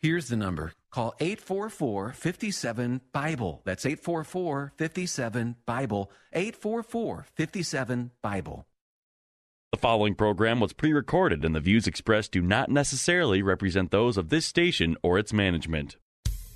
Here's the number. Call 844 57 Bible. That's 844 57 Bible. 844 57 Bible. The following program was pre recorded, and the views expressed do not necessarily represent those of this station or its management.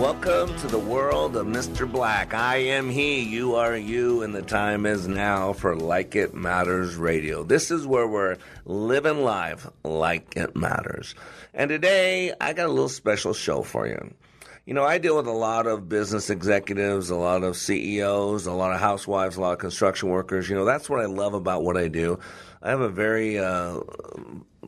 Welcome to the world of Mr. Black. I am he, you are you, and the time is now for Like It Matters Radio. This is where we're living life like it matters. And today, I got a little special show for you. You know, I deal with a lot of business executives, a lot of CEOs, a lot of housewives, a lot of construction workers. You know, that's what I love about what I do. I have a very uh,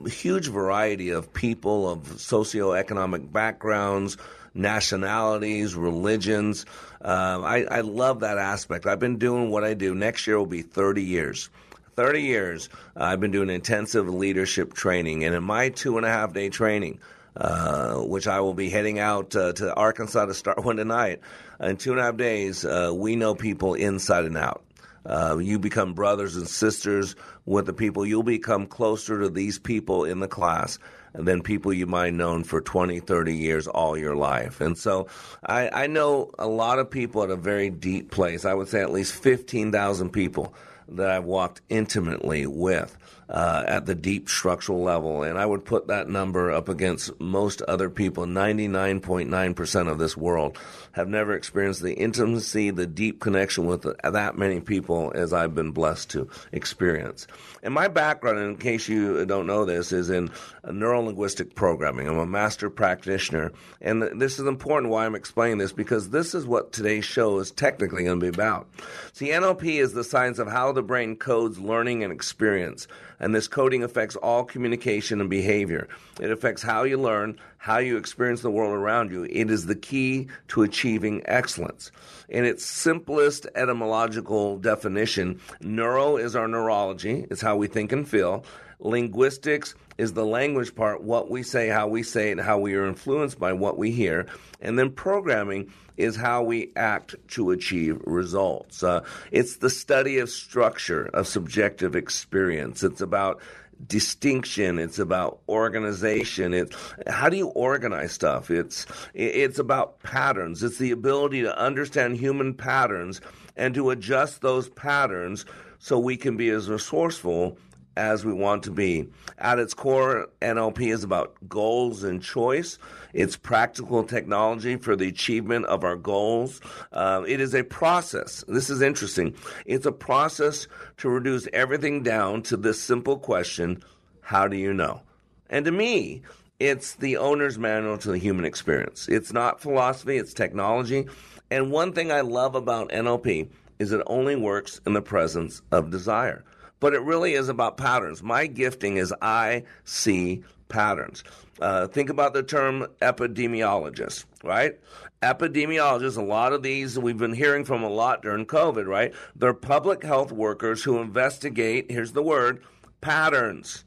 huge variety of people of socioeconomic backgrounds nationalities, religions. Uh, I, I love that aspect. I've been doing what I do. Next year will be 30 years. 30 years, uh, I've been doing intensive leadership training. And in my two and a half day training, uh, which I will be heading out uh, to Arkansas to start one tonight, in two and a half days, uh, we know people inside and out. Uh, you become brothers and sisters with the people. You'll become closer to these people in the class than people you might have known for 20, 30 years all your life. And so I, I know a lot of people at a very deep place. I would say at least 15,000 people that I've walked intimately with uh, at the deep structural level. And I would put that number up against most other people. 99.9% of this world have never experienced the intimacy, the deep connection with that many people as I've been blessed to experience. And my background, in case you don't know this, is in neurolinguistic programming. I'm a master practitioner. And this is important why I'm explaining this because this is what today's show is technically going to be about. See, NLP is the science of how the brain codes learning and experience and this coding affects all communication and behavior. It affects how you learn, how you experience the world around you. It is the key to achieving excellence. In its simplest etymological definition, neuro is our neurology, it's how we think and feel. Linguistics is the language part, what we say, how we say it, how we are influenced by what we hear. And then programming is how we act to achieve results. Uh, it's the study of structure, of subjective experience. It's about distinction it's about organization it's how do you organize stuff it's it's about patterns it's the ability to understand human patterns and to adjust those patterns so we can be as resourceful as we want to be. At its core, NLP is about goals and choice. It's practical technology for the achievement of our goals. Uh, it is a process. This is interesting. It's a process to reduce everything down to this simple question How do you know? And to me, it's the owner's manual to the human experience. It's not philosophy, it's technology. And one thing I love about NLP is it only works in the presence of desire but it really is about patterns. My gifting is I see patterns. Uh, think about the term epidemiologist, right? Epidemiologists, a lot of these we've been hearing from a lot during COVID, right? They're public health workers who investigate, here's the word, patterns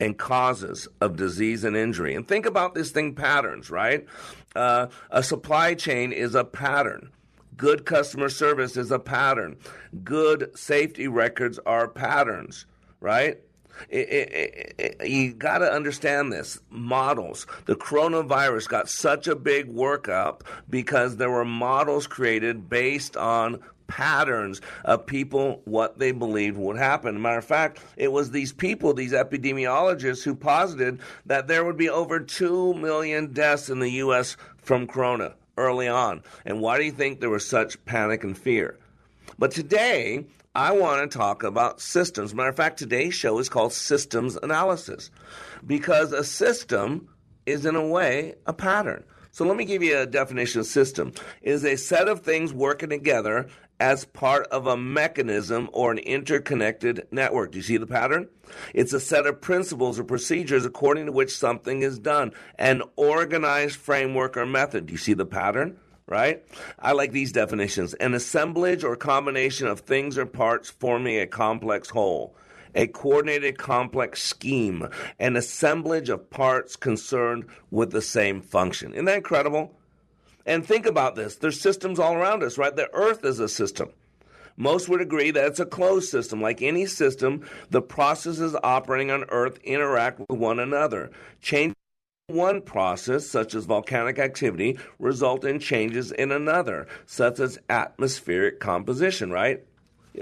and causes of disease and injury. And think about this thing patterns, right? Uh, a supply chain is a pattern. Good customer service is a pattern. Good safety records are patterns, right? It, it, it, you got to understand this. Models. The coronavirus got such a big workup because there were models created based on patterns of people what they believed would happen. matter of fact, it was these people, these epidemiologists, who posited that there would be over 2 million deaths in the U.S. from corona early on. And why do you think there was such panic and fear? But today, I want to talk about systems. Matter of fact, today's show is called Systems Analysis because a system is, in a way, a pattern. So let me give you a definition of system. It is a set of things working together as part of a mechanism or an interconnected network. Do you see the pattern? It's a set of principles or procedures according to which something is done, an organized framework or method. Do you see the pattern? right? I like these definitions an assemblage or combination of things or parts forming a complex whole. A coordinated complex scheme, an assemblage of parts concerned with the same function. Isn't that incredible? And think about this there's systems all around us, right? The earth is a system. Most would agree that it's a closed system. Like any system, the processes operating on Earth interact with one another. Change one process, such as volcanic activity, result in changes in another, such as atmospheric composition, right?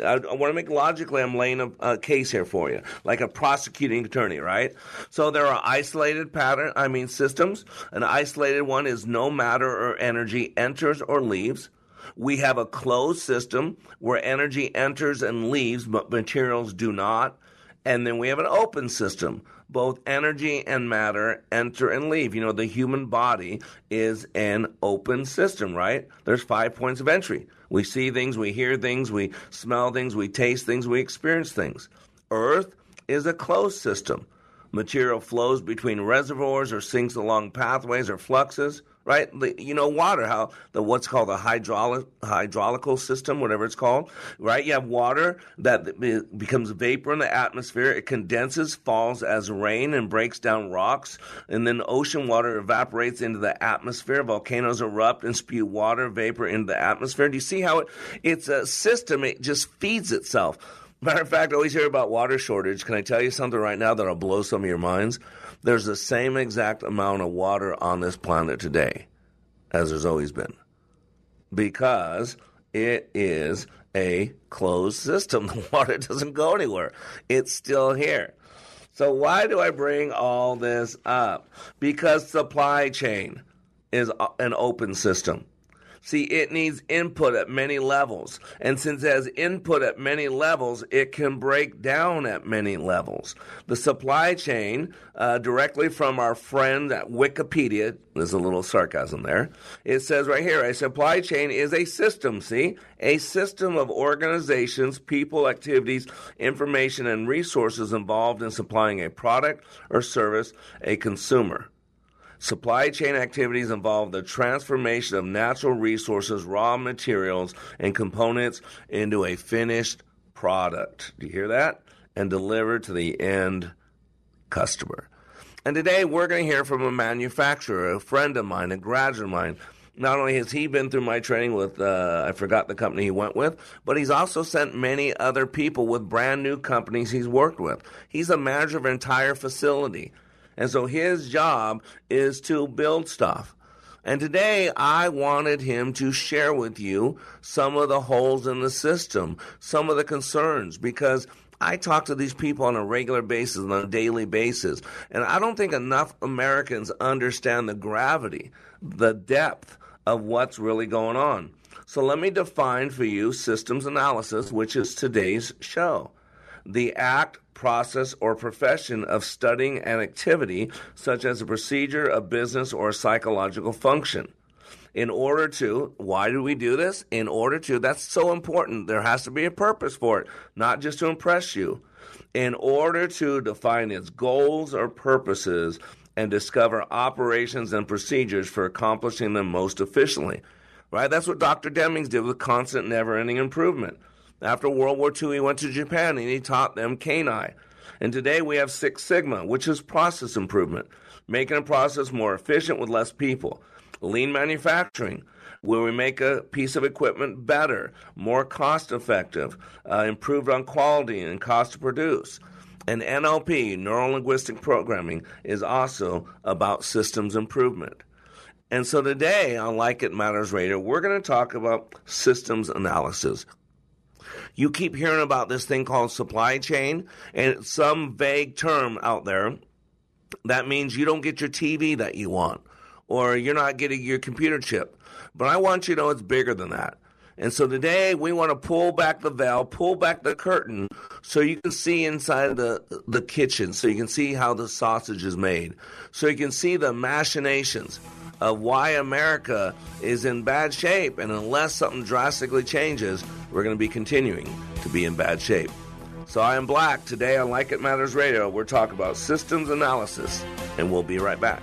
I, I want to make logically, I'm laying a, a, case here for you, like a prosecuting attorney, right? So there are isolated pattern, I mean systems. An isolated one is no matter or energy enters or leaves. We have a closed system where energy enters and leaves, but materials do not. And then we have an open system both energy and matter enter and leave. You know, the human body is an open system, right? There's five points of entry. We see things, we hear things, we smell things, we taste things, we experience things. Earth is a closed system. Material flows between reservoirs or sinks along pathways or fluxes right? You know, water, how the what's called the hydraulic hydraulical system, whatever it's called, right? You have water that becomes vapor in the atmosphere. It condenses, falls as rain, and breaks down rocks. And then ocean water evaporates into the atmosphere. Volcanoes erupt and spew water vapor into the atmosphere. Do you see how it, it's a system? It just feeds itself. Matter of fact, I always hear about water shortage. Can I tell you something right now that'll blow some of your minds? There's the same exact amount of water on this planet today as there's always been because it is a closed system. The water doesn't go anywhere, it's still here. So, why do I bring all this up? Because supply chain is an open system. See, it needs input at many levels. And since it has input at many levels, it can break down at many levels. The supply chain, uh, directly from our friend at Wikipedia, there's a little sarcasm there. It says right here a supply chain is a system, see? A system of organizations, people, activities, information, and resources involved in supplying a product or service a consumer. Supply chain activities involve the transformation of natural resources, raw materials, and components into a finished product. Do you hear that? And delivered to the end customer. And today we're going to hear from a manufacturer, a friend of mine, a graduate of mine. Not only has he been through my training with, uh, I forgot the company he went with, but he's also sent many other people with brand new companies he's worked with. He's a manager of an entire facility. And so his job is to build stuff. And today I wanted him to share with you some of the holes in the system, some of the concerns, because I talk to these people on a regular basis, on a daily basis, and I don't think enough Americans understand the gravity, the depth of what's really going on. So let me define for you systems analysis, which is today's show. The act process, or profession of studying an activity, such as a procedure, a business, or a psychological function. In order to, why do we do this? In order to, that's so important. There has to be a purpose for it, not just to impress you. In order to define its goals or purposes and discover operations and procedures for accomplishing them most efficiently. Right? That's what Dr. Demings did with constant, never ending improvement. After World War II, he went to Japan and he taught them Kanai. And today we have Six Sigma, which is process improvement, making a process more efficient with less people. Lean manufacturing, where we make a piece of equipment better, more cost effective, uh, improved on quality and cost to produce. And NLP, neuro linguistic programming, is also about systems improvement. And so today on Like It Matters Radio, we're going to talk about systems analysis. You keep hearing about this thing called supply chain, and some vague term out there. That means you don't get your TV that you want, or you're not getting your computer chip. But I want you to know it's bigger than that. And so today we want to pull back the veil, pull back the curtain so you can see inside the, the kitchen, so you can see how the sausage is made, so you can see the machinations of why America is in bad shape. And unless something drastically changes, we're going to be continuing to be in bad shape. So I am Black. Today on Like It Matters Radio, we're talking about systems analysis, and we'll be right back.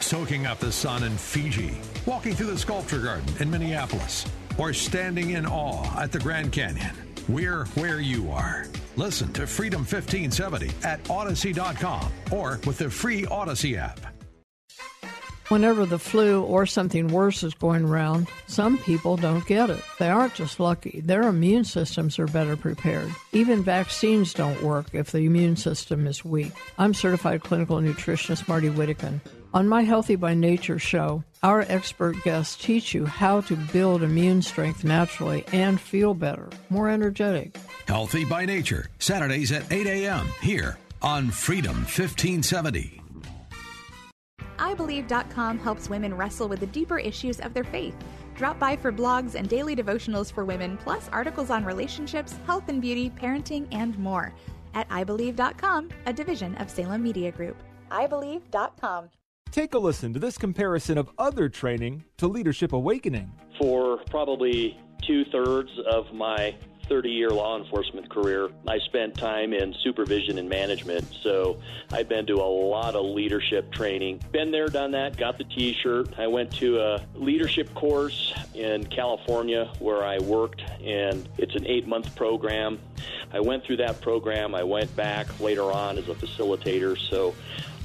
Soaking up the sun in Fiji, walking through the sculpture garden in Minneapolis, or standing in awe at the Grand Canyon. We're where you are. Listen to Freedom 1570 at Odyssey.com or with the free Odyssey app. Whenever the flu or something worse is going around, some people don't get it. They aren't just lucky, their immune systems are better prepared. Even vaccines don't work if the immune system is weak. I'm certified clinical nutritionist Martie Whittekin. On my Healthy by Nature show, our expert guests teach you how to build immune strength naturally and feel better, more energetic. Healthy by Nature, Saturdays at 8 a.m. here on Freedom 1570. iBelieve.com helps women wrestle with the deeper issues of their faith. Drop by for blogs and daily devotionals for women, plus articles on relationships, health and beauty, parenting, and more. At iBelieve.com, a division of Salem Media Group. iBelieve.com. Take a listen to this comparison of other training to Leadership Awakening. For probably two thirds of my 30 year law enforcement career, I spent time in supervision and management. So I've been to a lot of leadership training. Been there, done that, got the t shirt. I went to a leadership course in California where I worked, and it's an eight month program. I went through that program. I went back later on as a facilitator. So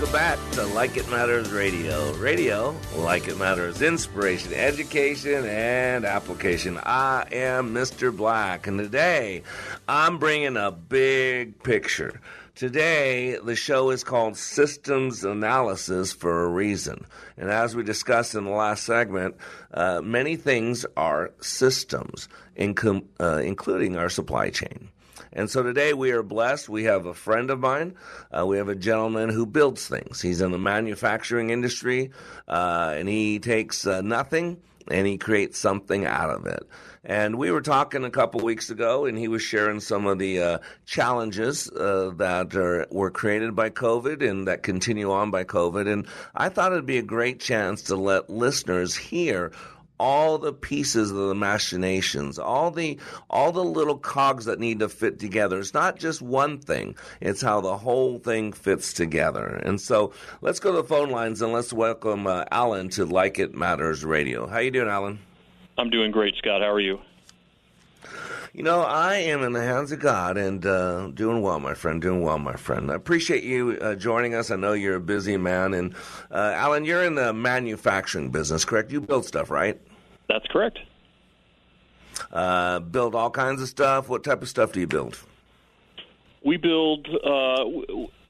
Welcome back to Like It Matters Radio. Radio, like it matters, inspiration, education, and application. I am Mr. Black, and today I'm bringing a big picture. Today, the show is called Systems Analysis for a reason. And as we discussed in the last segment, uh, many things are systems, uh, including our supply chain. And so today we are blessed. We have a friend of mine. Uh, we have a gentleman who builds things. He's in the manufacturing industry, uh, and he takes uh, nothing and he creates something out of it. And we were talking a couple weeks ago, and he was sharing some of the uh, challenges uh, that are, were created by COVID and that continue on by COVID. And I thought it'd be a great chance to let listeners hear all the pieces of the machinations, all the all the little cogs that need to fit together. It's not just one thing; it's how the whole thing fits together. And so, let's go to the phone lines and let's welcome uh, Alan to Like It Matters Radio. How you doing, Alan? I'm doing great, Scott. How are you? You know, I am in the hands of God and uh, doing well, my friend. Doing well, my friend. I appreciate you uh, joining us. I know you're a busy man, and uh, Alan, you're in the manufacturing business, correct? You build stuff, right? That's correct. Uh, build all kinds of stuff. What type of stuff do you build? We build uh,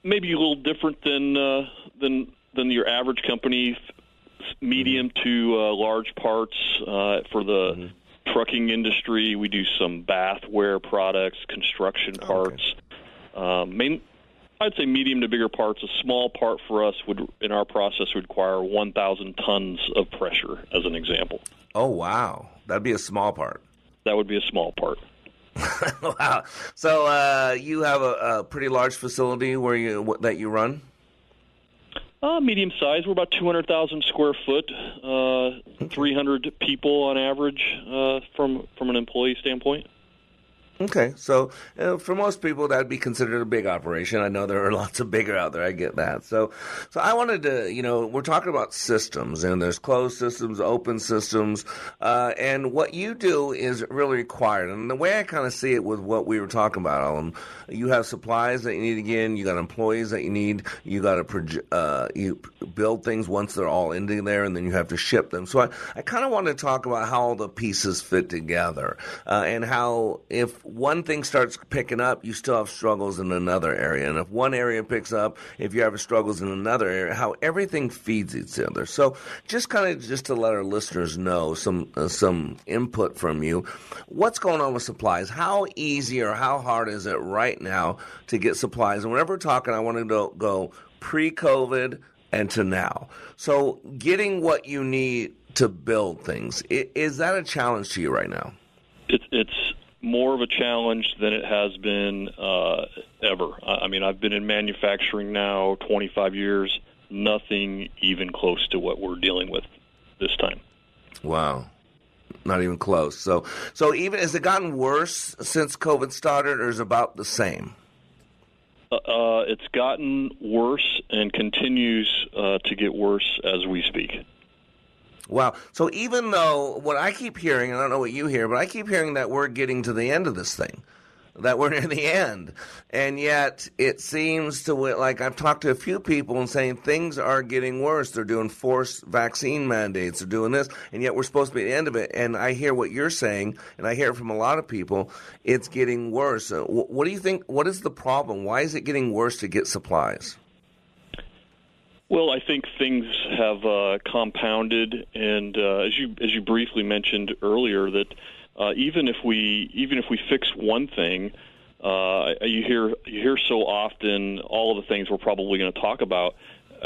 maybe a little different than uh, than than your average company. Medium mm-hmm. to uh, large parts uh, for the mm-hmm. trucking industry. We do some bathware products, construction parts. Okay. Um, main, I'd say medium to bigger parts. A small part for us would, in our process, would require 1,000 tons of pressure, as an example. Oh wow, that'd be a small part. That would be a small part. wow. So uh, you have a, a, pretty large facility where you that you run. Uh, medium size. We're about 200,000 square foot, uh, 300 people on average uh, from from an employee standpoint. Okay, so for most people that'd be considered a big operation. I know there are lots of bigger out there. I get that. So, so I wanted to, you know, we're talking about systems, and there's closed systems, open systems, uh, and what you do is really required. And the way I kind of see it with what we were talking about, Alan, you have supplies that you need again, you got employees that you need, you got to uh, you build things once they're all into there, and then you have to ship them. So I, I kind of want to talk about how all the pieces fit together, uh, and how if one thing starts picking up, you still have struggles in another area. And if one area picks up, if you have struggles in another area, how everything feeds each other. So just kind of just to let our listeners know some uh, some input from you. What's going on with supplies? How easy or how hard is it right now to get supplies? And whenever we're talking, I want to go, pre-COVID and to now. So getting what you need to build things is that a challenge to you right now? It, it's more of a challenge than it has been uh, ever. I mean, I've been in manufacturing now 25 years. Nothing even close to what we're dealing with this time. Wow, not even close. So, so even has it gotten worse since COVID started, or is it about the same? Uh, uh it's gotten worse and continues uh, to get worse as we speak. Wow. So even though what I keep hearing, I don't know what you hear, but I keep hearing that we're getting to the end of this thing, that we're near the end. And yet it seems to, like I've talked to a few people and saying things are getting worse. They're doing forced vaccine mandates, they're doing this, and yet we're supposed to be at the end of it. And I hear what you're saying, and I hear it from a lot of people, it's getting worse. Uh, what do you think? What is the problem? Why is it getting worse to get supplies? Well, I think things have uh, compounded, and uh, as you as you briefly mentioned earlier, that uh, even if we even if we fix one thing, uh, you hear you hear so often all of the things we're probably going to talk about.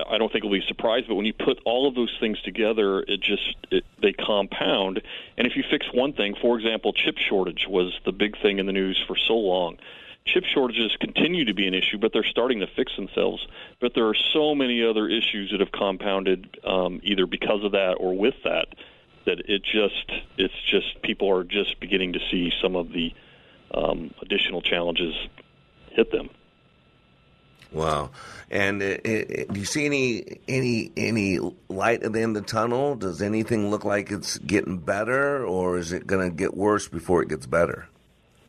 I don't think we'll be surprised, but when you put all of those things together, it just it, they compound. And if you fix one thing, for example, chip shortage was the big thing in the news for so long chip shortages continue to be an issue, but they're starting to fix themselves. But there are so many other issues that have compounded um, either because of that or with that that it just it's just people are just beginning to see some of the um, additional challenges hit them. Wow! And uh, uh, do you see any any any light at the end of the tunnel? Does anything look like it's getting better, or is it going to get worse before it gets better?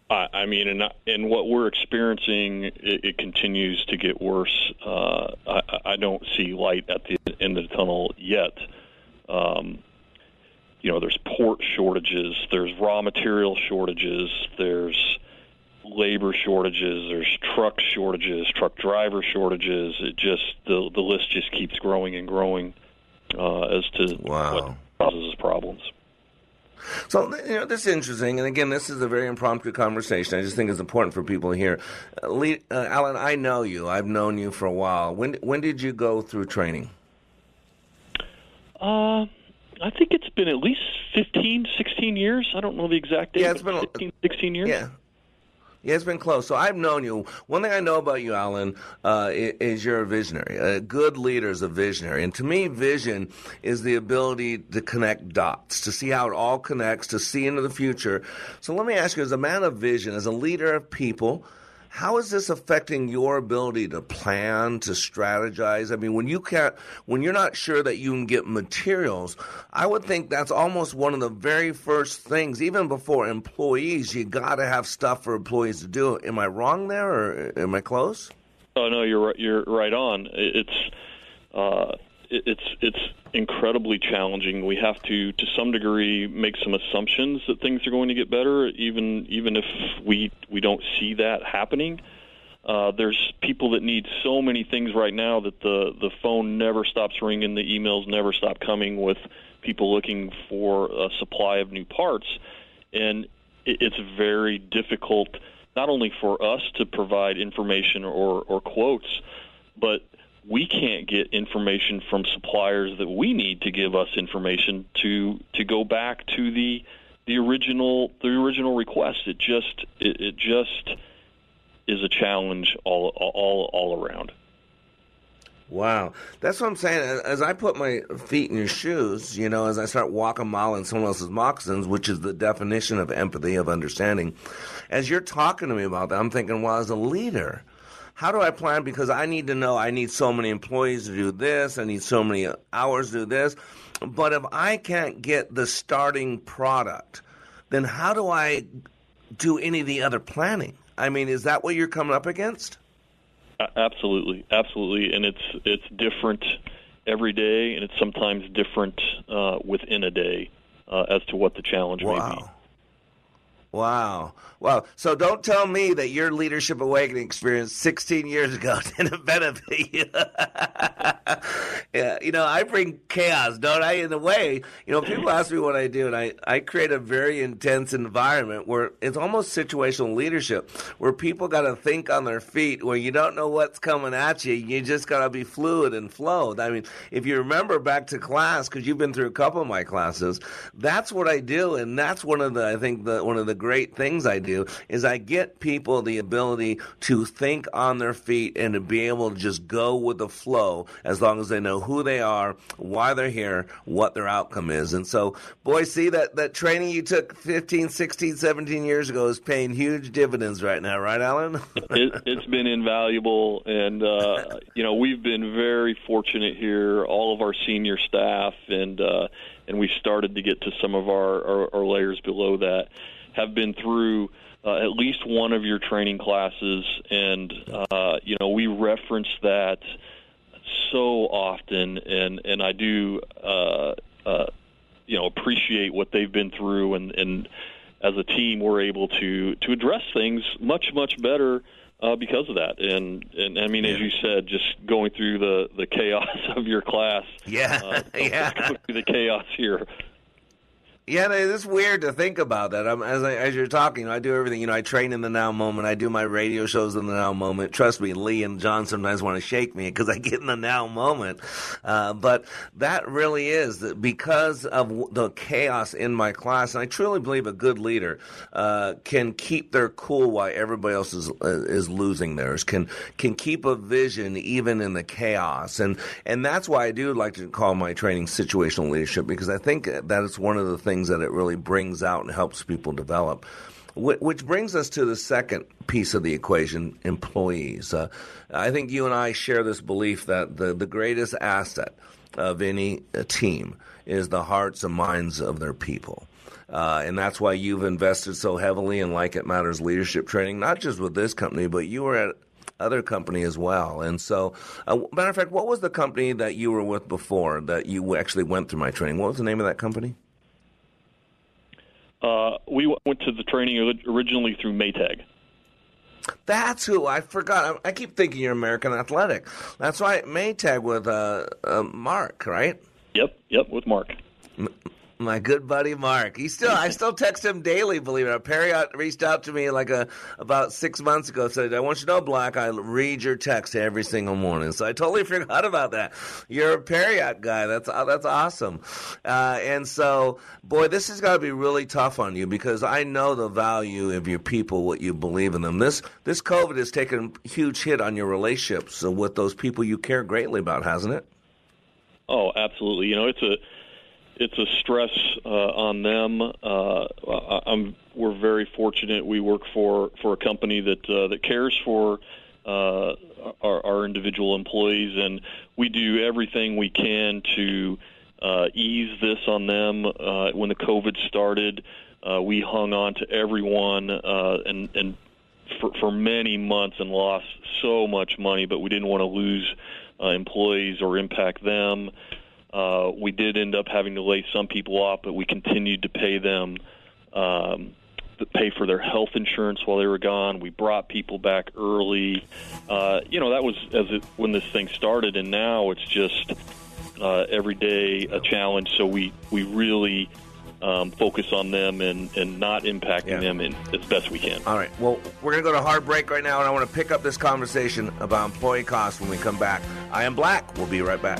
I, I mean, and and what we're experiencing, it, it continues to get worse. Uh, I, I don't see light at the end of the tunnel yet. Um, you know, there's port shortages, there's raw material shortages, there's labor shortages, there's truck shortages, truck driver shortages. It just the the list just keeps growing and growing uh, as to wow. what causes problems. So you know, this is interesting, and again, this is a very impromptu conversation. I just think it's important for people to hear. Uh, Lee, uh, Alan, I know you. I've known you for a while. When when did you go through training? Uh, I think it's been at least 15, 16 years. I don't know the exact date. Yeah, it's been 15, 16 years. Yeah, yeah, it's been close. So I've known you. One thing I know about you, Alan, uh, is you're a visionary. A good leader is a visionary. And to me, vision is the ability to connect dots, to see how it all connects, to see into the future. So let me ask you, as a man of vision, as a leader of people, How is this affecting your ability to plan, to strategize? I mean, when you can't, when you're not sure that you can get materials, I would think that's almost one of the very first things, even before employees, you got to have stuff for employees to do. Am I wrong there, or am I close? Oh no, you're right, you're right on. It's uh, it's it's incredibly challenging. We have to, to some degree, make some assumptions that things are going to get better, even even if we we don't see that happening. Uh, there's people that need so many things right now that the the phone never stops ringing, the emails never stop coming with people looking for a supply of new parts, and it, it's very difficult not only for us to provide information or, or quotes, but we can't get information from suppliers that we need to give us information to to go back to the the original the original request. It just it, it just is a challenge all all all around. Wow, that's what I'm saying. As I put my feet in your shoes, you know, as I start walking mile in someone else's moccasins, which is the definition of empathy of understanding. As you're talking to me about that, I'm thinking, well, as a leader, how do I plan? Because I need to know I need so many employees to do this, I need so many hours to do this. But if I can't get the starting product, then how do I do any of the other planning? I mean, is that what you're coming up against? Absolutely, absolutely, and it's it's different every day, and it's sometimes different uh, within a day uh, as to what the challenge wow. may be. Wow. Wow. So don't tell me that your leadership awakening experience 16 years ago didn't benefit you. yeah, you know, I bring chaos, don't I? In a way, you know, people ask me what I do, and I, I create a very intense environment where it's almost situational leadership, where people got to think on their feet, where you don't know what's coming at you. You just got to be fluid and flow. I mean, if you remember back to class, because you've been through a couple of my classes, that's what I do, and that's one of the, I think, the one of the great things I do is I get people the ability to think on their feet and to be able to just go with the flow as long as they know who they are, why they're here, what their outcome is. And so, boy, see that, that training you took 15, 16, 17 years ago is paying huge dividends right now, right, Alan? it, has been invaluable. And, uh, you know, we've been very fortunate here, all of our senior staff, and, uh, and we started to get to some of our, our, our layers below that have been through uh, at least one of your training classes, and uh, you know we reference that so often, and and I do uh, uh, you know appreciate what they've been through, and and as a team we're able to to address things much much better. Uh, because of that, and and I mean, yeah. as you said, just going through the the chaos of your class. Yeah, uh, yeah. Go through the chaos here. Yeah, it's weird to think about that. I'm, as I, as you're talking, I do everything. You know, I train in the now moment. I do my radio shows in the now moment. Trust me, Lee and John sometimes want to shake me because I get in the now moment. Uh, but that really is because of the chaos in my class, and I truly believe a good leader uh, can keep their cool while everybody else is uh, is losing theirs. Can can keep a vision even in the chaos, and and that's why I do like to call my training situational leadership because I think that is one of the things things that it really brings out and helps people develop. Which brings us to the second piece of the equation employees. Uh, I think you and I share this belief that the, the greatest asset of any uh, team is the hearts and minds of their people. Uh, and that's why you've invested so heavily in Like It Matters leadership training, not just with this company, but you were at other company as well. And so, uh, matter of fact, what was the company that you were with before that you actually went through my training? What was the name of that company? Uh, we went to the training originally through Maytag. That's who I forgot. I, keep thinking you're American Athletic. That's right, Maytag with uh, uh, Mark, right? Yep, yep, with Mark my good buddy Mark. He still, I still text him daily. Believe it or not, Perry reached out to me like a about six months ago. Said, "I want you to know, Black. I read your text every single morning." So I totally forgot about that. You're a Perriott guy. That's uh, that's awesome. Uh, and so, boy, this has got to be really tough on you because I know the value of your people, what you believe in them. This this COVID has taken a huge hit on your relationships with those people you care greatly about, hasn't it? Oh, absolutely. You know, it's a it's a stress uh, on them. Uh, we're very fortunate. We work for, for a company that uh, that cares for uh, our, our individual employees, and we do everything we can to uh, ease this on them. Uh, when the COVID started, we hung on to everyone and, and for, for many months and lost so much money, but we didn't want to lose employees or impact them. Uh, we did end up having to lay some people off, but we continued to pay them, um, to pay for their health insurance while they were gone. We brought people back early. Uh, you know, that was as it, when this thing started, and now it's just uh, every day a challenge. So we we really um, focus on them and, and not impacting yeah. them in, as best we can. All right. Well, we're going to go to hard break right now, and I want to pick up this conversation about employee costs when we come back. I am Black. We'll be right back.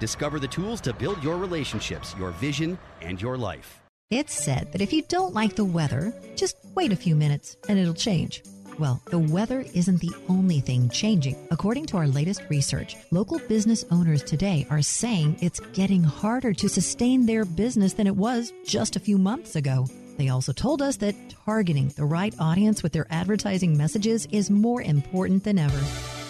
Discover the tools to build your relationships, your vision, and your life. It's said that if you don't like the weather, just wait a few minutes and it'll change. Well, the weather isn't the only thing changing. According to our latest research, local business owners today are saying it's getting harder to sustain their business than it was just a few months ago. They also told us that targeting the right audience with their advertising messages is more important than ever.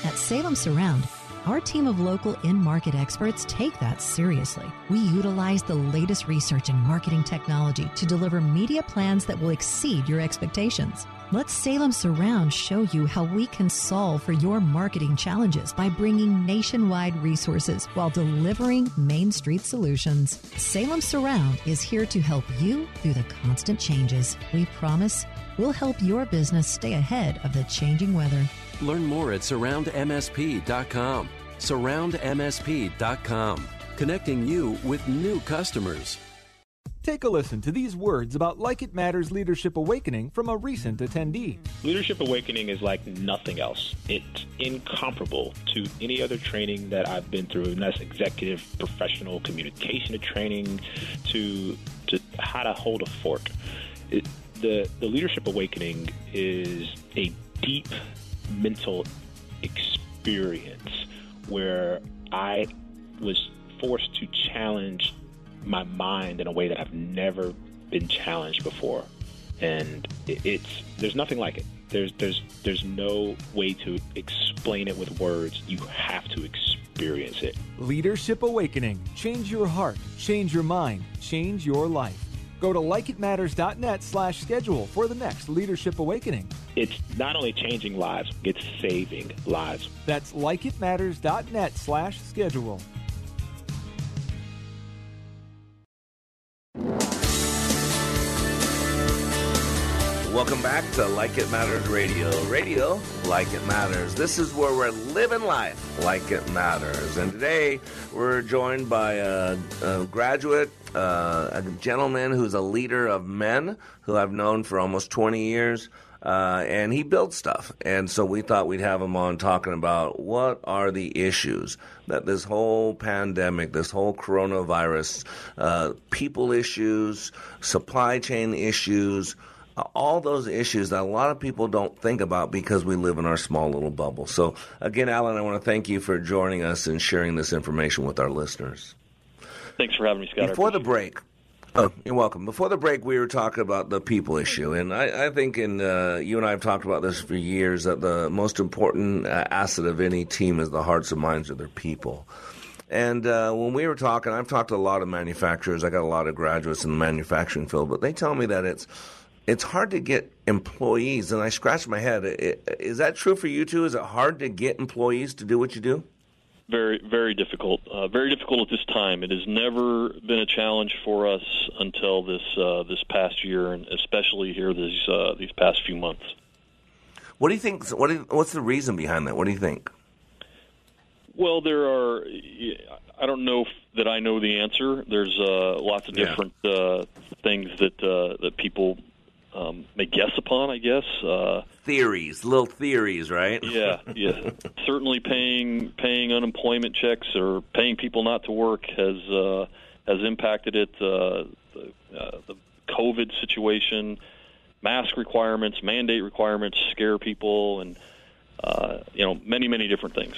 At Salem Surround, our team of local in market experts take that seriously. We utilize the latest research and marketing technology to deliver media plans that will exceed your expectations. Let Salem Surround show you how we can solve for your marketing challenges by bringing nationwide resources while delivering Main Street solutions. Salem Surround is here to help you through the constant changes. We promise we'll help your business stay ahead of the changing weather. Learn more at surroundmsp.com. Surroundmsp.com, connecting you with new customers. Take a listen to these words about Like It Matters Leadership Awakening from a recent attendee. Leadership Awakening is like nothing else. It's incomparable to any other training that I've been through, and that's executive professional communication training to, to how to hold a fork. It, the, the Leadership Awakening is a deep mental experience where I was forced to challenge my mind in a way that I've never been challenged before, and it's there's nothing like it. There's there's there's no way to explain it with words. You have to experience it. Leadership Awakening. Change your heart, change your mind, change your life. Go to likeitmatters.net slash schedule for the next Leadership Awakening. It's not only changing lives, it's saving lives. That's likeitmatters.net slash schedule. Welcome back to Like It Matters Radio. Radio, like it matters. This is where we're living life like it matters. And today we're joined by a, a graduate, uh, a gentleman who's a leader of men who I've known for almost 20 years. Uh, and he builds stuff. And so we thought we'd have him on talking about what are the issues that this whole pandemic, this whole coronavirus, uh, people issues, supply chain issues, all those issues that a lot of people don't think about because we live in our small little bubble. So, again, Alan, I want to thank you for joining us and sharing this information with our listeners. Thanks for having me, Scott. Before the break, Oh, you're welcome. Before the break, we were talking about the people issue, and I, I think, in uh, you and I have talked about this for years, that the most important uh, asset of any team is the hearts and minds of their people. And uh, when we were talking, I've talked to a lot of manufacturers. I got a lot of graduates in the manufacturing field, but they tell me that it's it's hard to get employees. And I scratch my head. Is that true for you too? Is it hard to get employees to do what you do? Very very difficult uh, very difficult at this time. It has never been a challenge for us until this uh, this past year and especially here these uh, these past few months. What do you think what do you, what's the reason behind that? What do you think? Well there are I don't know that I know the answer. There's uh, lots of different yeah. Uh, things that uh, that people um, may guess upon, I guess. Uh, theories, little theories, right? yeah, yeah. Certainly, paying paying unemployment checks or paying people not to work has uh, has impacted it. Uh, the, uh, the COVID situation, mask requirements, mandate requirements scare people, and uh, you know many many different things.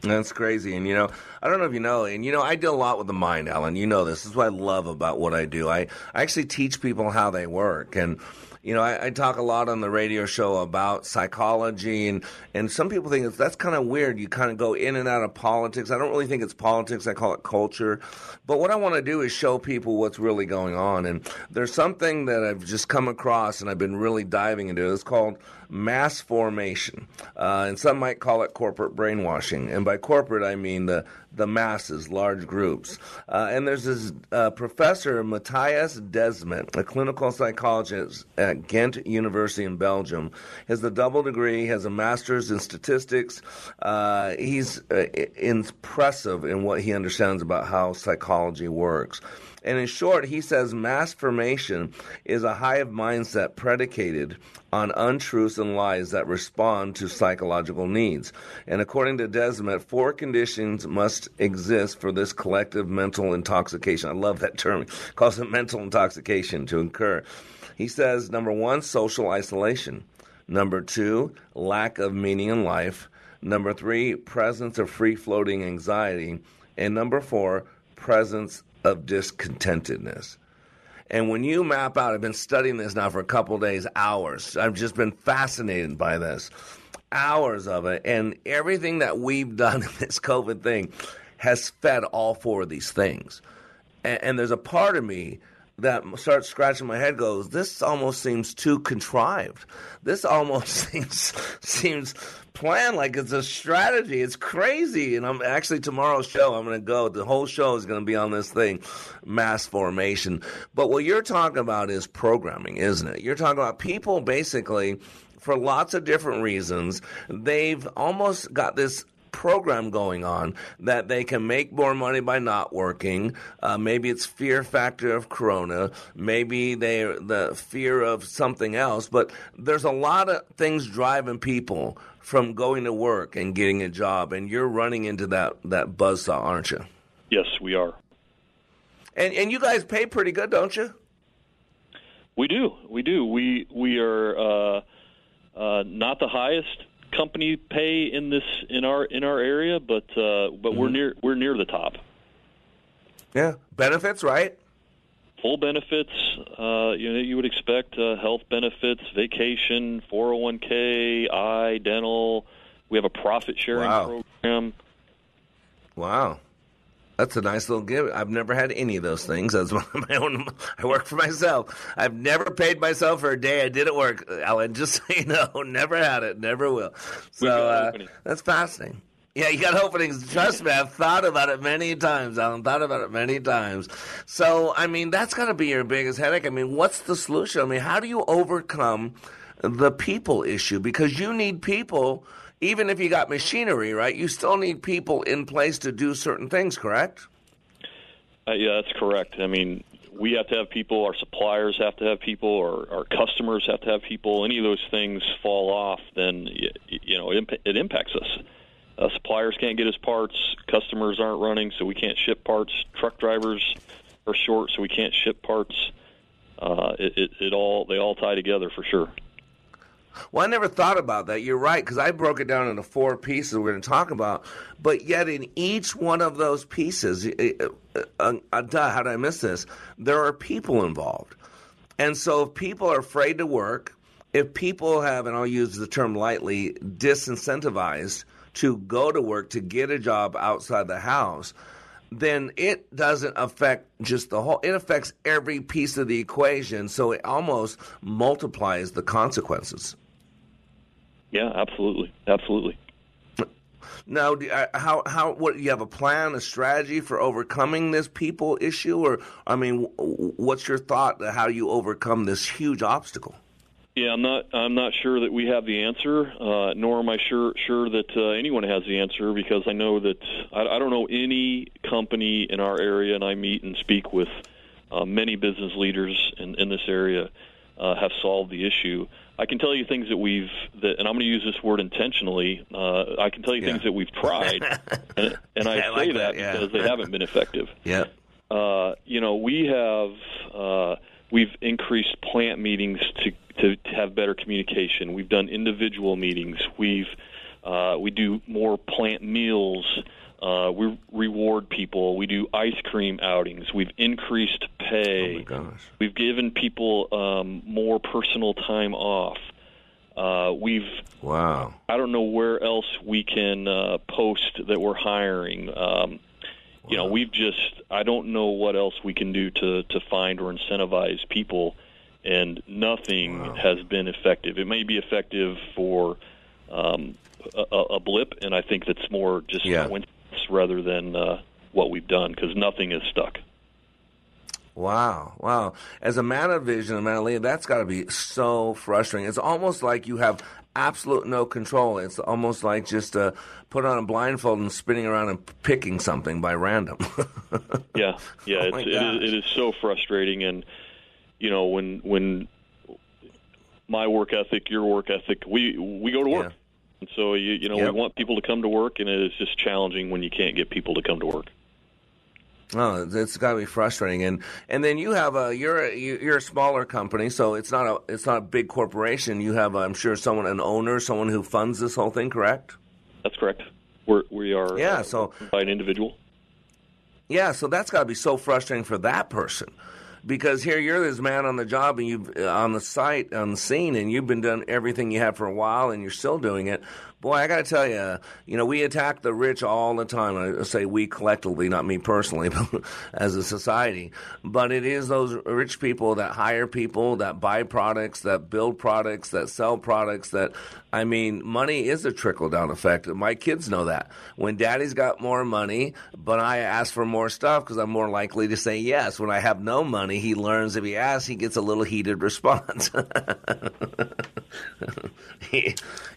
That's crazy. And, you know, I don't know if you know, and, you know, I deal a lot with the mind, Alan. You know this. This is what I love about what I do. I, I actually teach people how they work. And, you know, I, I, talk a lot on the radio show about psychology, and, and some people think that's kind of weird. You kind of go in and out of politics. I don't really think it's politics. I call it culture. But what I want to do is show people what's really going on. And there's something that I've just come across, and I've been really diving into. It's called mass formation, uh, and some might call it corporate brainwashing. And by corporate, I mean the the masses, large groups. Uh, and there's this uh, professor, Mattias Desmet, a clinical psychologist at Ghent University in Belgium. He has a double degree, has a master's in statistics. Uh, he's uh, impressive in what he understands about how psychology works. And in short, he says mass formation is a hive mindset predicated on untruths and lies that respond to psychological needs. And according to Desmet, four conditions must exist for this collective mental intoxication. I love that term. He calls it mental intoxication to occur. He says number one, social isolation. Number two, lack of meaning in life. Number three, presence of free floating anxiety. And number four, presence of discontentedness. And when you map out, I've been studying this now for a couple days, hours. I've just been fascinated by this, hours of it. And everything that we've done in this COVID thing has fed all four of these things. And, and there's a part of me that starts scratching my head goes this almost seems too contrived this almost seems seems plan like it's a strategy. It's crazy. And I'm actually tomorrow's show, I'm to go. The whole show is to be on this thing, mass formation. But what you're talking about is programming, isn't it? You're talking about people basically, for lots of different reasons, they've almost got this program going on that they can make more money by not working. Uh, maybe it's fear factor of corona. Maybe they the fear of something else. But there's a lot of things driving people from going to work and getting a job, and you're running into that that buzzsaw, aren't you? Yes, we are. And and you guys pay pretty good, don't you? We do. We do. We we are uh, uh, not the highest company pay in this in our in our area, but uh, but mm-hmm. we're near we're near the top. Yeah, benefits, right? Full benefits. Uh, you know, you would expect uh, health benefits, vacation, 401k, eye, dental. We have a profit sharing wow. program. Wow. That's a nice little gift. I've never had any of those things. That's my own. I work for myself. I've never paid myself for a day I didn't work, Alan. Just so you know, never had it, never will. So uh, that's fascinating. Yeah, you got openings. Trust me, I've thought about it many times. I've thought about it many times. So, I mean, that's got to be your biggest headache. I mean, what's the solution? I mean, how do you overcome the people issue? Because you need people, even if you got machinery, right? You still need people in place to do certain things, correct? Uh, yeah, that's correct. I mean, we have to have people, our suppliers have to have people, or our customers have to have people. Any of those things fall off, then you know it, it impacts us. Uh, suppliers can't get us parts. Customers aren't running, so we can't ship parts. Truck drivers are short, so we can't ship parts. Uh, it, it, it all they all tie together for sure. Well, I never thought about that. You're right, because I broke it down into four pieces we're going to talk about. But yet, in each one of those pieces, uh, uh, uh, duh, how did I miss this? There are people involved. And so, if people are afraid to work, if people have, and I'll use the term lightly, disincentivized to go to work, to get a job outside the house, then it doesn't affect just the whole, it affects every piece of the equation. So it almost multiplies the consequences. Yeah, absolutely. Absolutely. Now, uh, how how what you have a plan, a strategy for overcoming this people issue, or I mean, what's your thought how you overcome this huge obstacle? Yeah, I'm not. I'm not sure that we have the answer, uh, nor am I sure sure that uh, anyone has the answer because I know that I, I don't know any company in our area, and I meet and speak with uh, many business leaders in, in this area uh, have solved the issue. I can tell you things that we've that, and I'm going to use this word intentionally. Uh, I can tell you yeah. things that we've tried, and, and I, I like say that, that yeah. because they haven't been effective. Yeah. Uh, you know, we have uh, we've increased plant meetings to to, to have better communication. We've done individual meetings. We've uh, we do more plant meals. Uh, we reward people. We do ice cream outings. We've increased pay. Oh my gosh. We've given people um, more personal time off. Uh, we've wow. I don't know where else we can uh, post that we're hiring. Um, wow. You know, we've just I don't know what else we can do to to find or incentivize people and nothing wow. has been effective. It may be effective for um, a, a, blip, and I think that's more just yeah. coincidence rather than uh, what we've done because nothing is stuck. Wow, wow. As a man of vision, a man of leader, that's got to be so frustrating. It's almost like you have absolute no control. It's almost like just uh, put on a blindfold and spinning around and picking something by random. yeah, yeah, oh it's, it, is, it is so frustrating. And you know when when my work ethic, your work ethic, we we go to work. Yeah. And so you you know yep. we want people to come to work, and it is just challenging when you can't get people to come to work. Oh, it's got to be frustrating, and and then you have a you're a, you're a smaller company, so it's not a it's not a big corporation. You have, I'm sure, someone an owner, someone who funds this whole thing. Correct? That's correct. We're we are yeah. Uh, so by an individual. Yeah, so that's got to be so frustrating for that person because here you're this man on the job and you've uh, on the site on the scene and you've been doing everything you have for a while and you're still doing it boy, I got to tell you, you know, we attack the rich all the time. I say we collectively, not me personally, but as a society. But it is those rich people that hire people, that buy products, that build products, that sell products. That I mean, money is a trickle down effect. My kids know that. When daddy's got more money, but I ask for more stuff because I'm more likely to say yes. When I have no money, he learns if he asks, he gets a little heated response.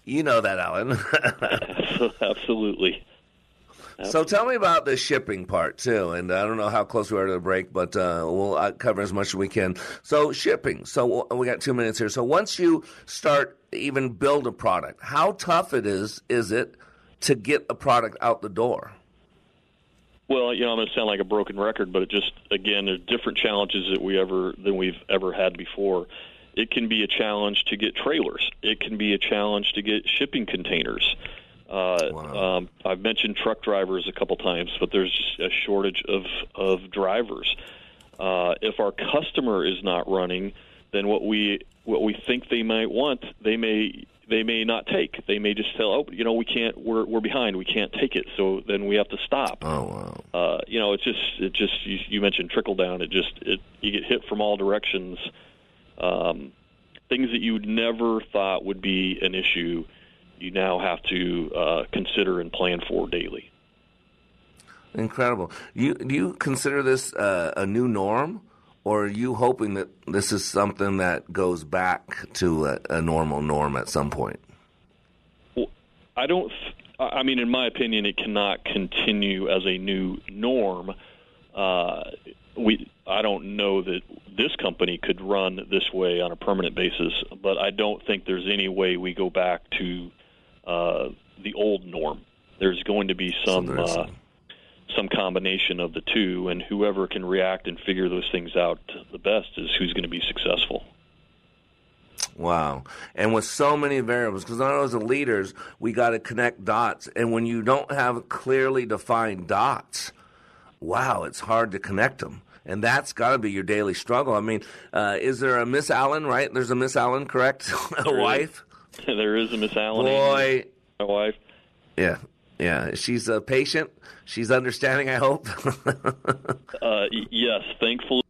you know that, Alan. Absolutely. So tell me about the shipping part too, and I don't know how close we are to the break, but uh, we'll uh, cover as much as we can. So shipping. So we got two minutes here. So once you start even build a product, how tough it is is it to get a product out the door? Well, you know, I'm going to sound like a broken record, but it just again, there's different challenges that we ever than we've ever had before. It can be a challenge to get trailers. It can be a challenge to get shipping containers. Uh, wow. um, I've mentioned truck drivers a couple times, but there's just a shortage of of drivers. Uh, if our customer is not running, then what we what we think they might want, they may they may not take. They may just tell, oh, you know, we can't. We're we're behind. We can't take it. So then we have to stop. Oh wow. Uh, you know, it's just it just you, you mentioned trickle down. It just it you get hit from all directions um, things that you would never thought would be an issue, you now have to uh, consider and plan for daily. Incredible. You do you consider this uh, a new norm, or are you hoping that this is something that goes back to a, a normal norm at some point? Well, I don't. I mean, in my opinion, it cannot continue as a new norm. Uh, we I don't know that this company could run this way on a permanent basis, but I don't think there's any way we go back to uh, the old norm. There's going to be some uh, some combination of the two, and whoever can react and figure those things out the best is who's going to be successful. Wow. And with so many variables, because I know as leaders, we got to connect dots. And when you don't have clearly defined dots, wow, it's hard to connect them. And that's got to be your daily struggle. I mean, uh, is there a Miss Allen, right? There's a Miss Allen, correct? a wife? there is a Miss Allen. Boy. My wife. Yeah. Yeah. She's a uh, patient. She's understanding, I hope. uh, yes, thankfully.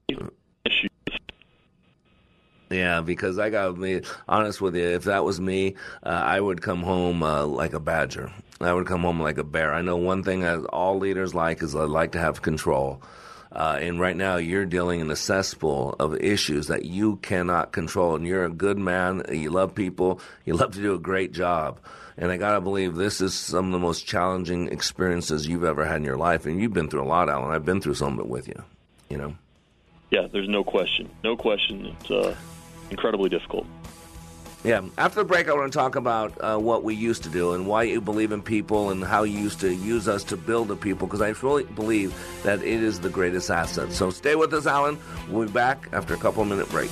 Yeah, because I got to be honest with you. If that was me, uh, I would come home uh, like a badger. I would come home like a bear. I know one thing that all leaders like is I like to have control. Uh, and right now, you're dealing in a cesspool of issues that you cannot control. And you're a good man. You love people. You love to do a great job. And I got to believe this is some of the most challenging experiences you've ever had in your life. And you've been through a lot, Alan. I've been through some of it with you, you know? Yeah, there's no question. No question. It's, uh, incredibly difficult. Yeah. After the break, I want to talk about uh, what we used to do and why you believe in people and how you used to use us to build the people because I really believe that it is the greatest asset. So stay with us, Alan. We'll be back after a couple minute break.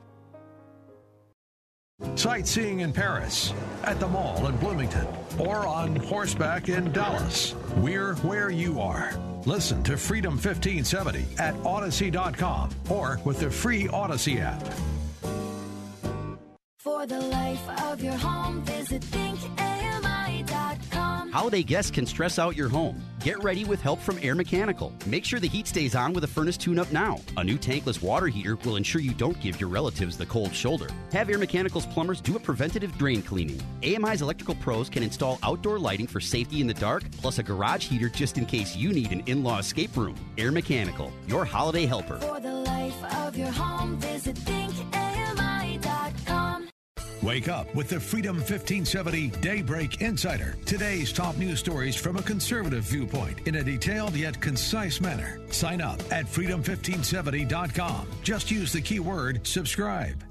Sightseeing in Paris, at the mall in Bloomington, or on horseback in Dallas. We're where you are. Listen to Freedom 1570 at Audacy.com or with the free Audacy app. For the life of your home, visit Holiday guests can stress out your home. Get ready with help from Air Mechanical. Make sure the heat stays on with a furnace tune up now. A new tankless water heater will ensure you don't give your relatives the cold shoulder. Have Air Mechanical's plumbers do a preventative drain cleaning. AMI's electrical pros can install outdoor lighting for safety in the dark, plus a garage heater just in case you need an in law escape room. Air Mechanical, your holiday helper. For the life of your home, visit. Wake up with the Freedom 1570 Daybreak Insider. Today's top news stories from a conservative viewpoint in a detailed yet concise manner. Sign up at freedom1570.com. Just use the keyword subscribe.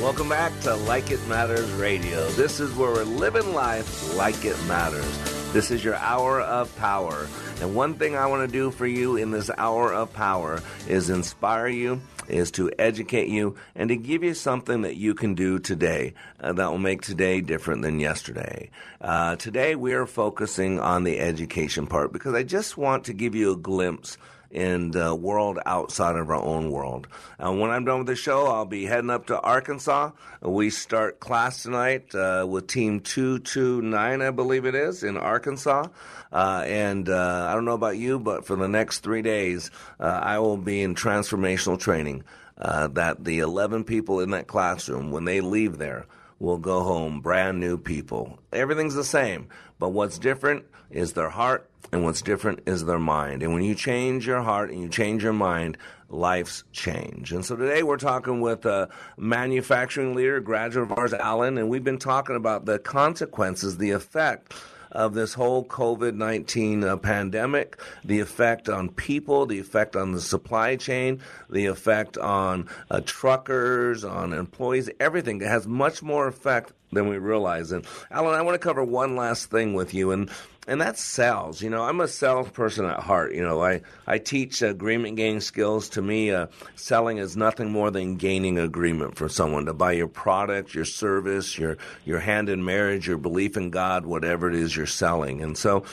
Welcome back to Like It Matters Radio. This is where we're living life like it matters. This is your hour of power. And one thing I want to do for you in this hour of power is inspire you, is to educate you, and to give you something that you can do today uh, that will make today different than yesterday. Uh, today we are focusing on the education part because I just want to give you a glimpse in the world outside of our own world. And when I'm done with the show, I'll be heading up to Arkansas. We start class tonight uh, with Team 229, I believe it is, in Arkansas. Uh, and uh, I don't know about you, but for the next three days, uh, I will be in transformational training. Uh, that the 11 people in that classroom, when they leave there, will go home brand new people. Everything's the same, but what's different is their heart, and what's different is their mind. And when you change your heart and you change your mind, life's change. And so today we're talking with a manufacturing leader, graduate of ours, Alan, and we've been talking about the consequences, the effect of this whole COVID 19 uh, pandemic, the effect on people, the effect on the supply chain, the effect on uh, truckers, on employees, everything that has much more effect than we realize. And Alan, I want to cover one last thing with you, and and that sells. You know, I'm a salesperson at heart. You know, I I teach agreement gaining skills. To me, uh, selling is nothing more than gaining agreement for someone to buy your product, your service, your your hand in marriage, your belief in God, whatever it is you're selling. And so,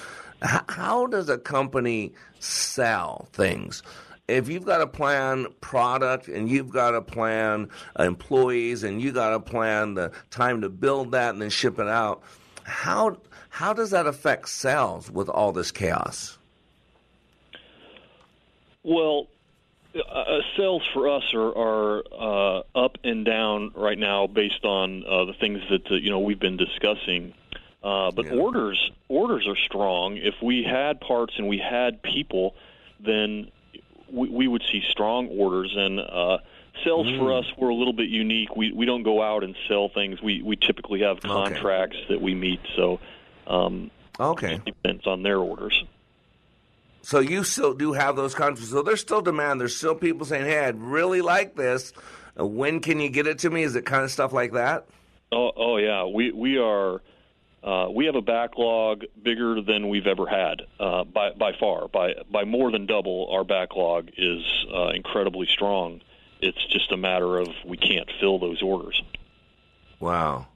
h- how does a company sell things? if you've got a plan product and you've got a plan employees and you got a plan the time to build that and then ship it out, how how does that affect sales with all this chaos? Well, uh, sales for us are, are uh, up and down right now based on uh, the things that uh, you know we've been discussing. Uh, but yeah. orders orders are strong. If we had parts and we had people, then we, we would see strong orders. And uh, sales mm. for us, we're a little bit unique. We we don't go out and sell things. We we typically have contracts okay. that we meet. So um, okay, it depends on their orders. So you still do have those contracts. So there's still demand. There's still people saying, "Hey, I'd really like this. When can you get it to me?" Is it kind of stuff like that? Oh, oh yeah. We we are. Uh, we have a backlog bigger than we've ever had uh, by by far by by more than double. Our backlog is uh, incredibly strong. It's just a matter of we can't fill those orders. Wow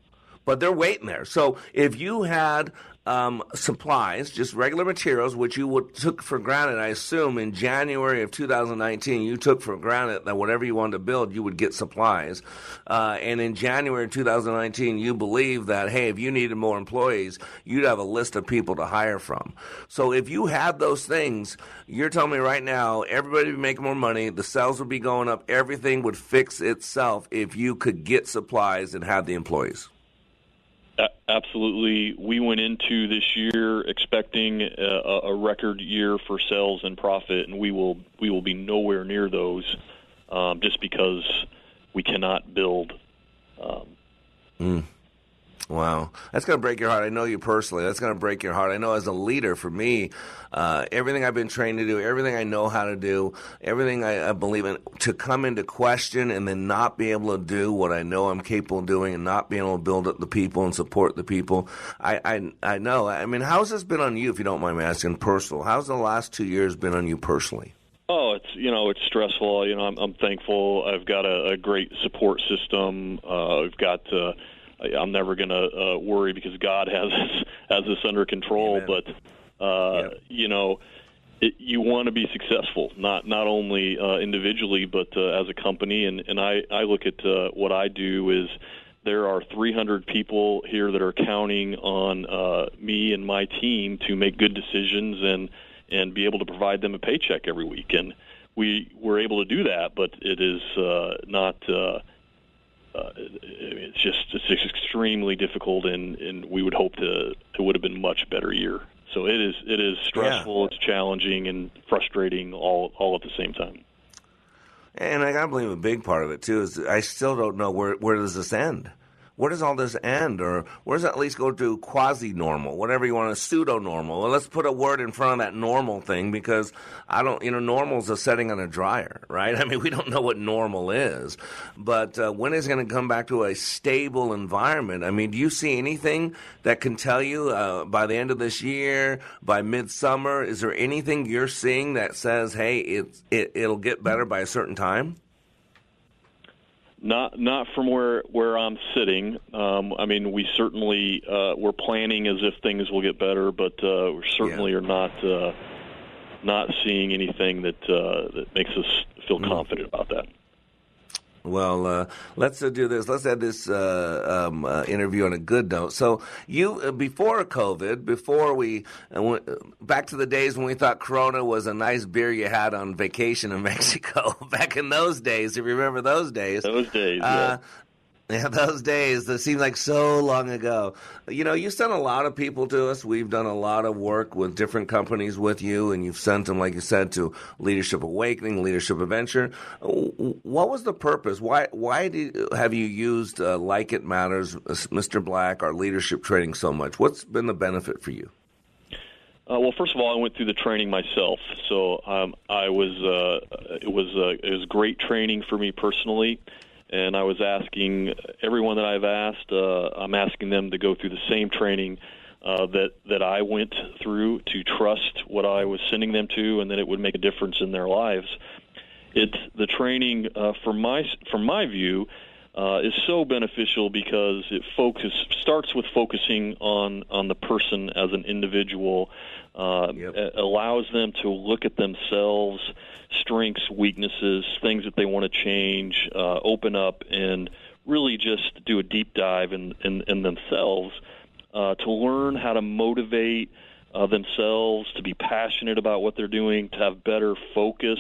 but they're waiting there. So if you had um, supplies, just regular materials, which you would, took for granted, I assume, in January of 2019, you took for granted that whatever you wanted to build, you would get supplies. Uh, and in January of 2019, you believe that, hey, if you needed more employees, you'd have a list of people to hire from. So if you had those things, you're telling me right now, everybody would be making more money, the sales would be going up, everything would fix itself if you could get supplies and have the employees absolutely. We went into this year expecting a, a, record year for sales and profit, and we will we will be nowhere near those, um, just because we cannot build. Um, mm. Wow, that's going to break your heart. I know you personally. That's going to break your heart. I know as a leader, for me, uh, everything I've been trained to do, everything I know how to do, everything I, I, believe in, to come into question and then not be able to do what I know I'm capable of doing and not being able to build up the people and support the people. I, I, I know. I mean, how's this been on you, if you don't mind me asking, personal? How's the last two years been on you personally? Oh, it's you know it's stressful. You know, I'm, I'm thankful. I've got a, a great support system. Uh, I've got. Uh, I'm never going to uh, worry because God has this, has this under control. Amen. But uh, yeah. you know, it, you want to be successful, not not only uh, individually but uh, as a company. And and I I look at uh, what I do is there are 300 people here that are counting on uh, me and my team to make good decisions and and be able to provide them a paycheck every week. And we were able to do that, but it is uh, not. Uh, uh, it's just it's just extremely difficult, and, and we would hope to it would have been much better year. So it is it is stressful, yeah. it's challenging, and frustrating all all at the same time. And I gotta believe a big part of it too is I still don't know where where does this end where does all this end? Or where does it at least go to quasi normal, whatever you want, to pseudo normal? Well, let's put a word in front of that normal thing because I don't, you know, normal is a setting on a dryer, right? I mean, we don't know what normal is. But uh, when is it going to come back to a stable environment? I mean, do you see anything that can tell you uh, by the end of this year, by midsummer, is there anything you're seeing that says, hey, it, it'll get better by a certain time? Not not from where where I'm sitting. Um, I mean, we certainly uh, we're planning as if things will get better, but uh, we certainly yeah. are not uh, not seeing anything that uh, that makes us feel Mm. confident about that. Well, uh, let's uh, do this. Let's end this uh, um, uh, interview on a good note. So, you uh, before COVID, before we uh, went, back to the days when we thought Corona was a nice beer you had on vacation in Mexico. back in those days, if you remember those days. Those days, Uh, yeah, those days that seem like so long ago. You know, you sent a lot of people to us. We've done a lot of work with different companies with you, and you've sent them, like you said, to Leadership Awakening, Leadership Adventure. What was the purpose? Why why did, have you used uh, Like It Matters, uh, Mr. Black, our leadership training so much? What's been the benefit for you? Uh, well, first of all, I went through the training myself, so um, I was uh, it was uh, it was great training for me personally, and I was asking everyone that I've asked, uh, I'm asking them to go through the same training uh, that that I went through to trust what I was sending them to, and that it would make a difference in their lives. It's the training uh, from my from my view uh, is so beneficial because it focus starts with focusing on on the person as an individual, uh, a- allows them to look at themselves, strengths, weaknesses, things that they want to change, uh, open up, and really just do a deep dive in in, in themselves uh, to learn how to motivate uh, themselves, to be passionate about what they're doing, to have better focus,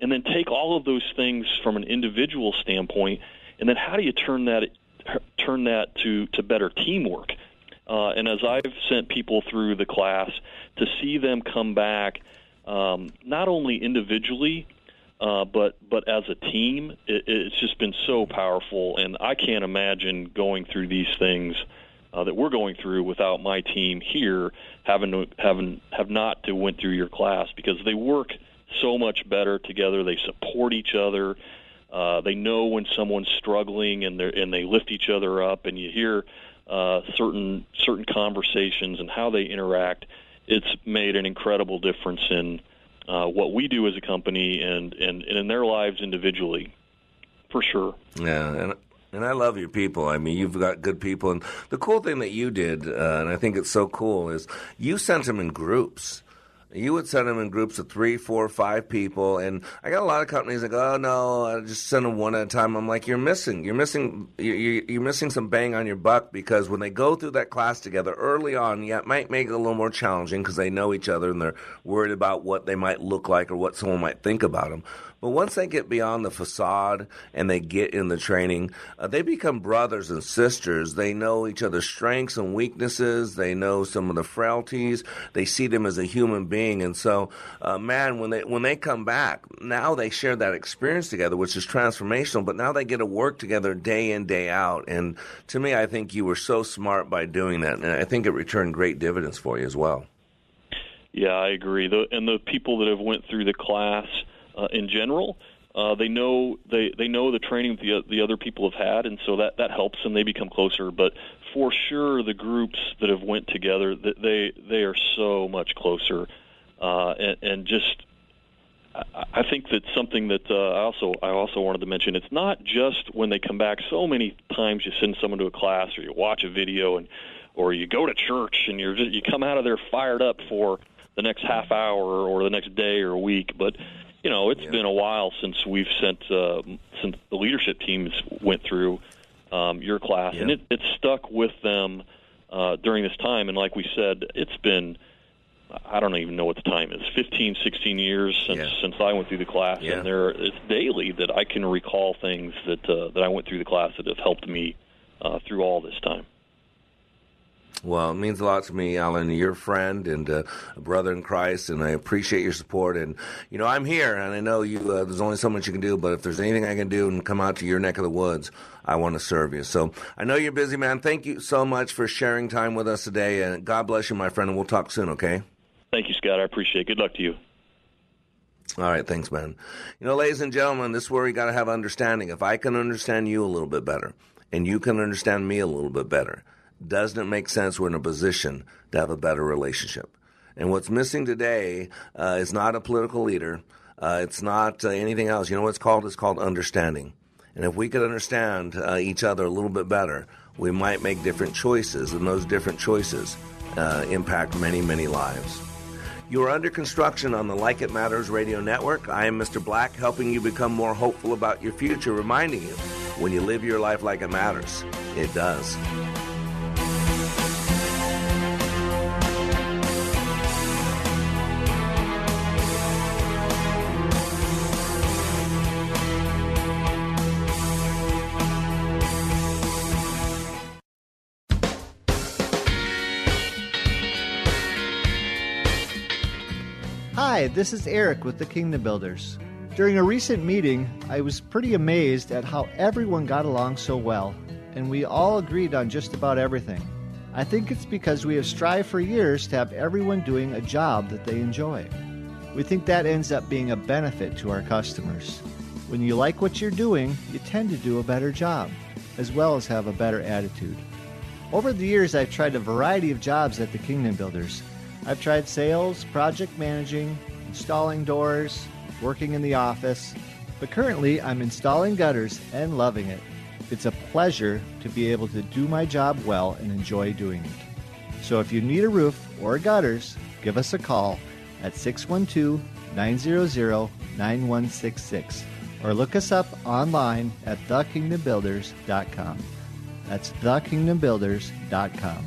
and then take all of those things from an individual standpoint, and then how do you turn that turn that to to better teamwork? Uh, and as I've sent people through the class, to see them come back, um, not only individually, uh, but but as a team, it, it's just been so powerful. And I can't imagine going through these things uh, that we're going through without my team here having to having have not to went through your class because they work so much better together. They support each other. Uh, they know when someone's struggling and they and they lift each other up. And you hear uh, certain certain conversations and how they interact. It's made an incredible difference in uh, what we do as a company and, and, and in their lives individually, for sure. Yeah, and and I love your people. I mean, you've got good people, and the cool thing that you did, uh, and I think it's so cool, is you sent them in groups. You would send them in groups of three, four, five people, and I got a lot of companies that go, "Oh no, I just send them one at a time." I'm like, "You're missing, you're missing, you're, you're missing some bang on your buck because when they go through that class together early on, yeah, it might make it a little more challenging because they know each other and they're worried about what they might look like or what someone might think about them. But once they get beyond the facade and they get in the training, uh, they become brothers and sisters. They know each other's strengths and weaknesses. They know some of the frailties. They see them as a human being. And so, uh, man, when they when they come back, now they share that experience together, which is transformational. But now they get to work together day in day out. And to me, I think you were so smart by doing that, and I think it returned great dividends for you as well. Yeah, I agree. The, and the people that have went through the class uh, in general, uh, they know they they know the training the the other people have had, and so that that helps them. They become closer. But for sure, the groups that have went together, they they are so much closer, uh, and, and just. I- think that something that uh, I also I also wanted to mention. It's not just when they come back. So many times you send someone to a class or you watch a video and or you go to church and you're just, you come out of there fired up for the next half hour or the next day or a week. But you know, it's been a while since we've sent uh, since the leadership teams went through um, your class, and it, it stuck with them uh, during this time. And like we said, it's been I don't even know what the time is 15, 16 years since since I went through the class, Yeah. and there it's daily that I can recall things that uh, that I went through the class that have helped me uh, through all this time. Well, it means a lot to me, Alan. You're a friend and uh, a brother in Christ, and I appreciate your support. And you know, I'm here, and I know you. Uh, there's only so much you can do, but if there's anything I can do and come out to your neck of the woods, I want to serve you. So I know you're busy, man. Thank you so much for sharing time with us today, and God bless you, my friend. And we'll talk soon, okay? Thank you, Scott. I appreciate it. Good luck to you. All right, thanks, man. You know, ladies and gentlemen, this is where you got to have understanding. If I can understand you a little bit better, and you can understand me a little bit better, doesn't it make sense we're in a position to have a better relationship? And what's missing today uh, is not a political leader. Uh, it's not uh, anything else. You know what's called? It's called understanding. And if we could understand uh, each other a little bit better, we might make different choices, and those different choices uh, impact many, many lives. You are under construction on the Like It Matters radio network. I am Mr. Black, helping you become more hopeful about your future, reminding you when you live your life like it matters, it does. Hi, this is Eric with the Kingdom Builders. During a recent meeting, I was pretty amazed at how everyone got along so well, and we all agreed on just about everything. I think it's because we have strived for years to have everyone doing a job that they enjoy. We think that ends up being a benefit to our customers. When you like what you're doing, you tend to do a better job, as well as have a better attitude. Over the years, I've tried a variety of jobs at the Kingdom Builders. I've tried sales, project managing, installing doors, working in the office, but currently I'm installing gutters and loving it. It's a pleasure to be able to do my job well and enjoy doing it. So if you need a roof or gutters, give us a call at 612 900 9166 or look us up online at thekingdombuilders.com. That's thekingdombuilders.com.